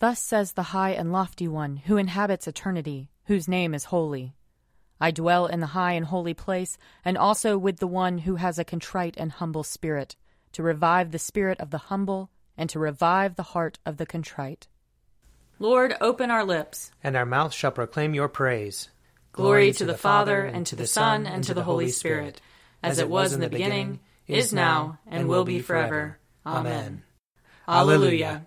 Thus says the high and lofty one, who inhabits eternity, whose name is holy. I dwell in the high and holy place, and also with the one who has a contrite and humble spirit, to revive the spirit of the humble, and to revive the heart of the contrite. Lord, open our lips, and our mouth shall proclaim your praise. Glory to the Father, and to the Son, and to the Holy Spirit, as it was in the beginning, is now, and will be forever. Amen. Alleluia.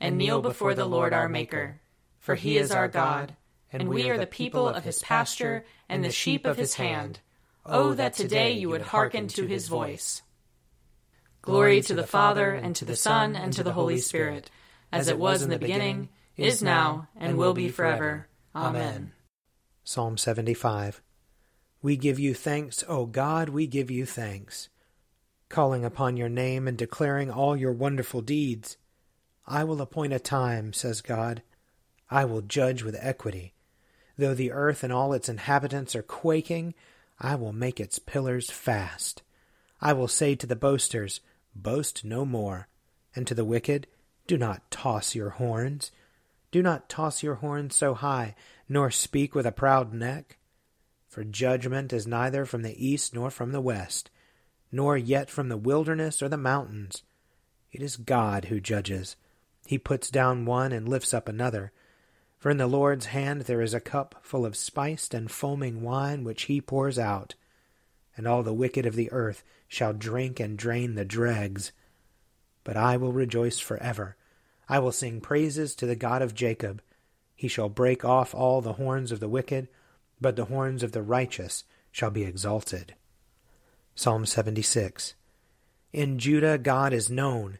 and kneel before the Lord our Maker. For he is our God, and we are the people of his pasture and the sheep of his hand. Oh, that today you would hearken to his voice. Glory to the Father, and to the Son, and to the Holy Spirit, as it was in the beginning, is now, and will be forever. Amen. Psalm 75 We give you thanks, O God, we give you thanks. Calling upon your name and declaring all your wonderful deeds. I will appoint a time, says God. I will judge with equity. Though the earth and all its inhabitants are quaking, I will make its pillars fast. I will say to the boasters, Boast no more, and to the wicked, Do not toss your horns. Do not toss your horns so high, nor speak with a proud neck. For judgment is neither from the east nor from the west, nor yet from the wilderness or the mountains. It is God who judges. He puts down one and lifts up another. For in the Lord's hand there is a cup full of spiced and foaming wine which he pours out. And all the wicked of the earth shall drink and drain the dregs. But I will rejoice forever. I will sing praises to the God of Jacob. He shall break off all the horns of the wicked, but the horns of the righteous shall be exalted. Psalm 76 In Judah God is known.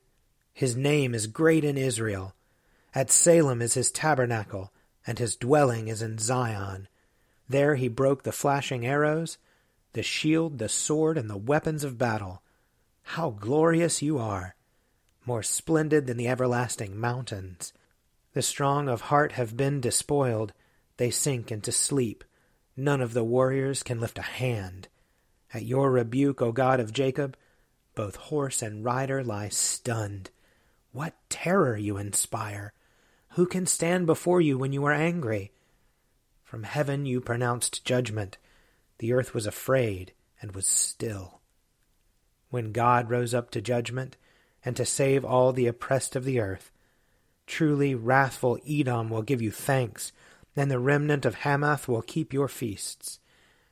His name is great in Israel. At Salem is his tabernacle, and his dwelling is in Zion. There he broke the flashing arrows, the shield, the sword, and the weapons of battle. How glorious you are! More splendid than the everlasting mountains. The strong of heart have been despoiled. They sink into sleep. None of the warriors can lift a hand. At your rebuke, O God of Jacob, both horse and rider lie stunned. What terror you inspire! Who can stand before you when you are angry? From heaven you pronounced judgment. The earth was afraid and was still. When God rose up to judgment and to save all the oppressed of the earth, truly wrathful Edom will give you thanks, and the remnant of Hamath will keep your feasts.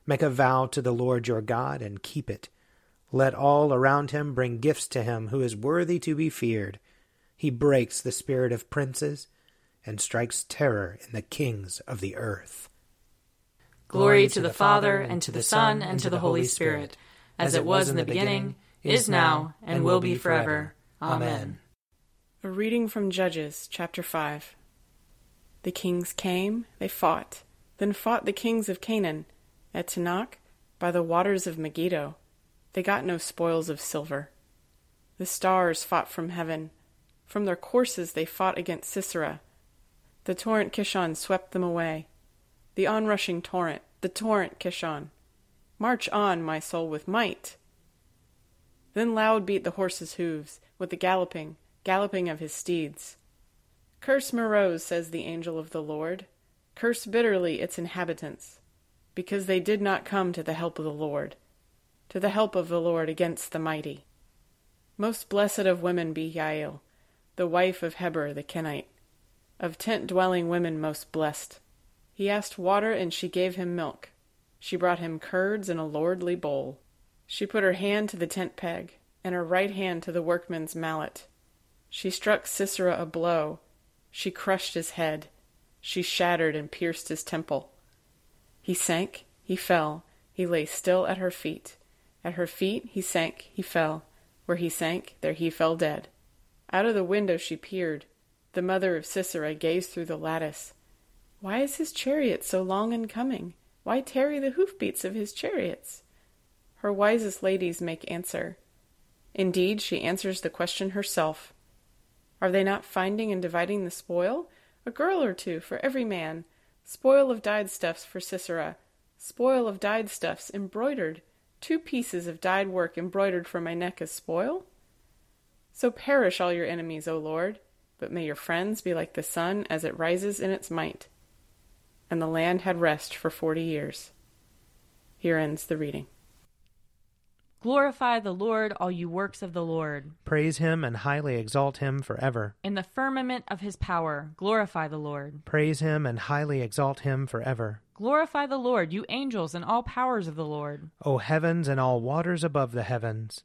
Make a vow to the Lord your God and keep it. Let all around him bring gifts to him who is worthy to be feared. He breaks the spirit of princes and strikes terror in the kings of the earth. Glory to the Father, and to the Son, and to the Holy Spirit, as it was in the beginning, is now, and will be forever. Amen. A reading from Judges, chapter 5. The kings came, they fought, then fought the kings of Canaan, at Taanach, by the waters of Megiddo. They got no spoils of silver. The stars fought from heaven. From their courses they fought against Sisera. The torrent Kishon swept them away. The onrushing torrent, the torrent Kishon. March on, my soul, with might. Then loud beat the horse's hoofs, with the galloping, galloping of his steeds. Curse Meroz, says the angel of the Lord. Curse bitterly its inhabitants, because they did not come to the help of the Lord, to the help of the Lord against the mighty. Most blessed of women be Jael, the wife of Heber the Kenite, of tent dwelling women most blessed. He asked water, and she gave him milk. She brought him curds in a lordly bowl. She put her hand to the tent peg, and her right hand to the workman's mallet. She struck Sisera a blow. She crushed his head. She shattered and pierced his temple. He sank, he fell, he lay still at her feet. At her feet he sank, he fell. Where he sank, there he fell dead. Out of the window she peered. The mother of Sisera gazed through the lattice. Why is his chariot so long in coming? Why tarry the hoofbeats of his chariots? Her wisest ladies make answer. Indeed, she answers the question herself. Are they not finding and dividing the spoil? A girl or two for every man. Spoil of dyed stuffs for Sisera. Spoil of dyed stuffs embroidered. Two pieces of dyed work embroidered for my neck as spoil? So perish all your enemies, O Lord, but may your friends be like the sun as it rises in its might. And the land had rest for forty years. Here ends the reading. Glorify the Lord, all you works of the Lord. Praise him and highly exalt him forever. In the firmament of his power, glorify the Lord. Praise him and highly exalt him forever. Glorify the Lord, you angels and all powers of the Lord. O heavens and all waters above the heavens.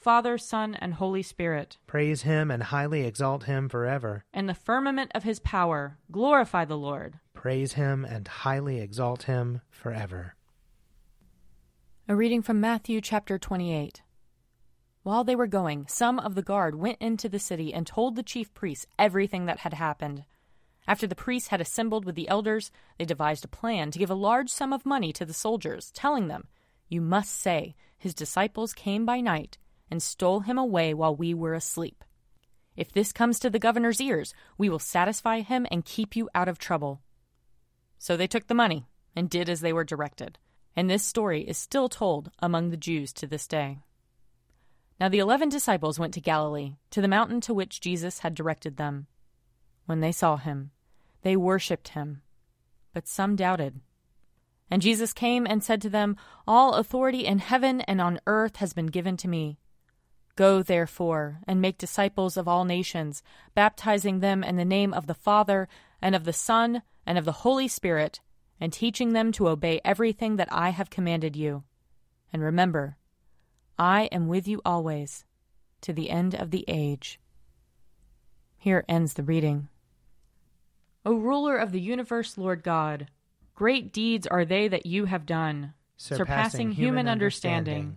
Father, Son, and Holy Spirit. Praise him and highly exalt him forever. In the firmament of his power, glorify the Lord. Praise him and highly exalt him forever. A reading from Matthew chapter 28. While they were going, some of the guard went into the city and told the chief priests everything that had happened. After the priests had assembled with the elders, they devised a plan to give a large sum of money to the soldiers, telling them, You must say, His disciples came by night and stole him away while we were asleep. If this comes to the governor's ears, we will satisfy him and keep you out of trouble. So they took the money and did as they were directed. And this story is still told among the Jews to this day. Now the eleven disciples went to Galilee, to the mountain to which Jesus had directed them. When they saw him, they worshipped him, but some doubted. And Jesus came and said to them, All authority in heaven and on earth has been given to me. Go, therefore, and make disciples of all nations, baptizing them in the name of the Father, and of the Son, and of the Holy Spirit, and teaching them to obey everything that I have commanded you. And remember, I am with you always, to the end of the age. Here ends the reading. O ruler of the universe, Lord God, great deeds are they that you have done, surpassing, human understanding.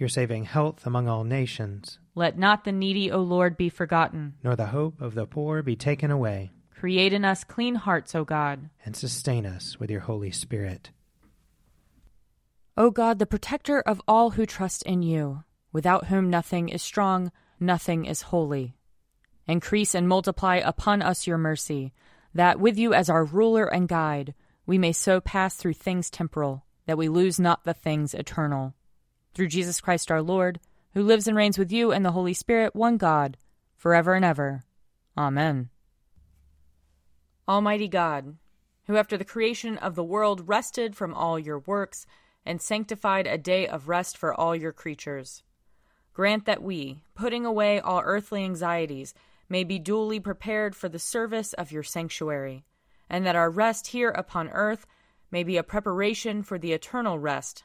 Your saving health among all nations. Let not the needy, O Lord, be forgotten. Nor the hope of the poor be taken away. Create in us clean hearts, O God. And sustain us with your Holy Spirit. O God, the protector of all who trust in you, without whom nothing is strong, nothing is holy. Increase and multiply upon us your mercy, that with you as our ruler and guide, we may so pass through things temporal, that we lose not the things eternal. Through Jesus Christ our Lord, who lives and reigns with you and the Holy Spirit, one God, forever and ever. Amen. Almighty God, who after the creation of the world rested from all your works, and sanctified a day of rest for all your creatures. Grant that we, putting away all earthly anxieties, may be duly prepared for the service of your sanctuary, and that our rest here upon earth may be a preparation for the eternal rest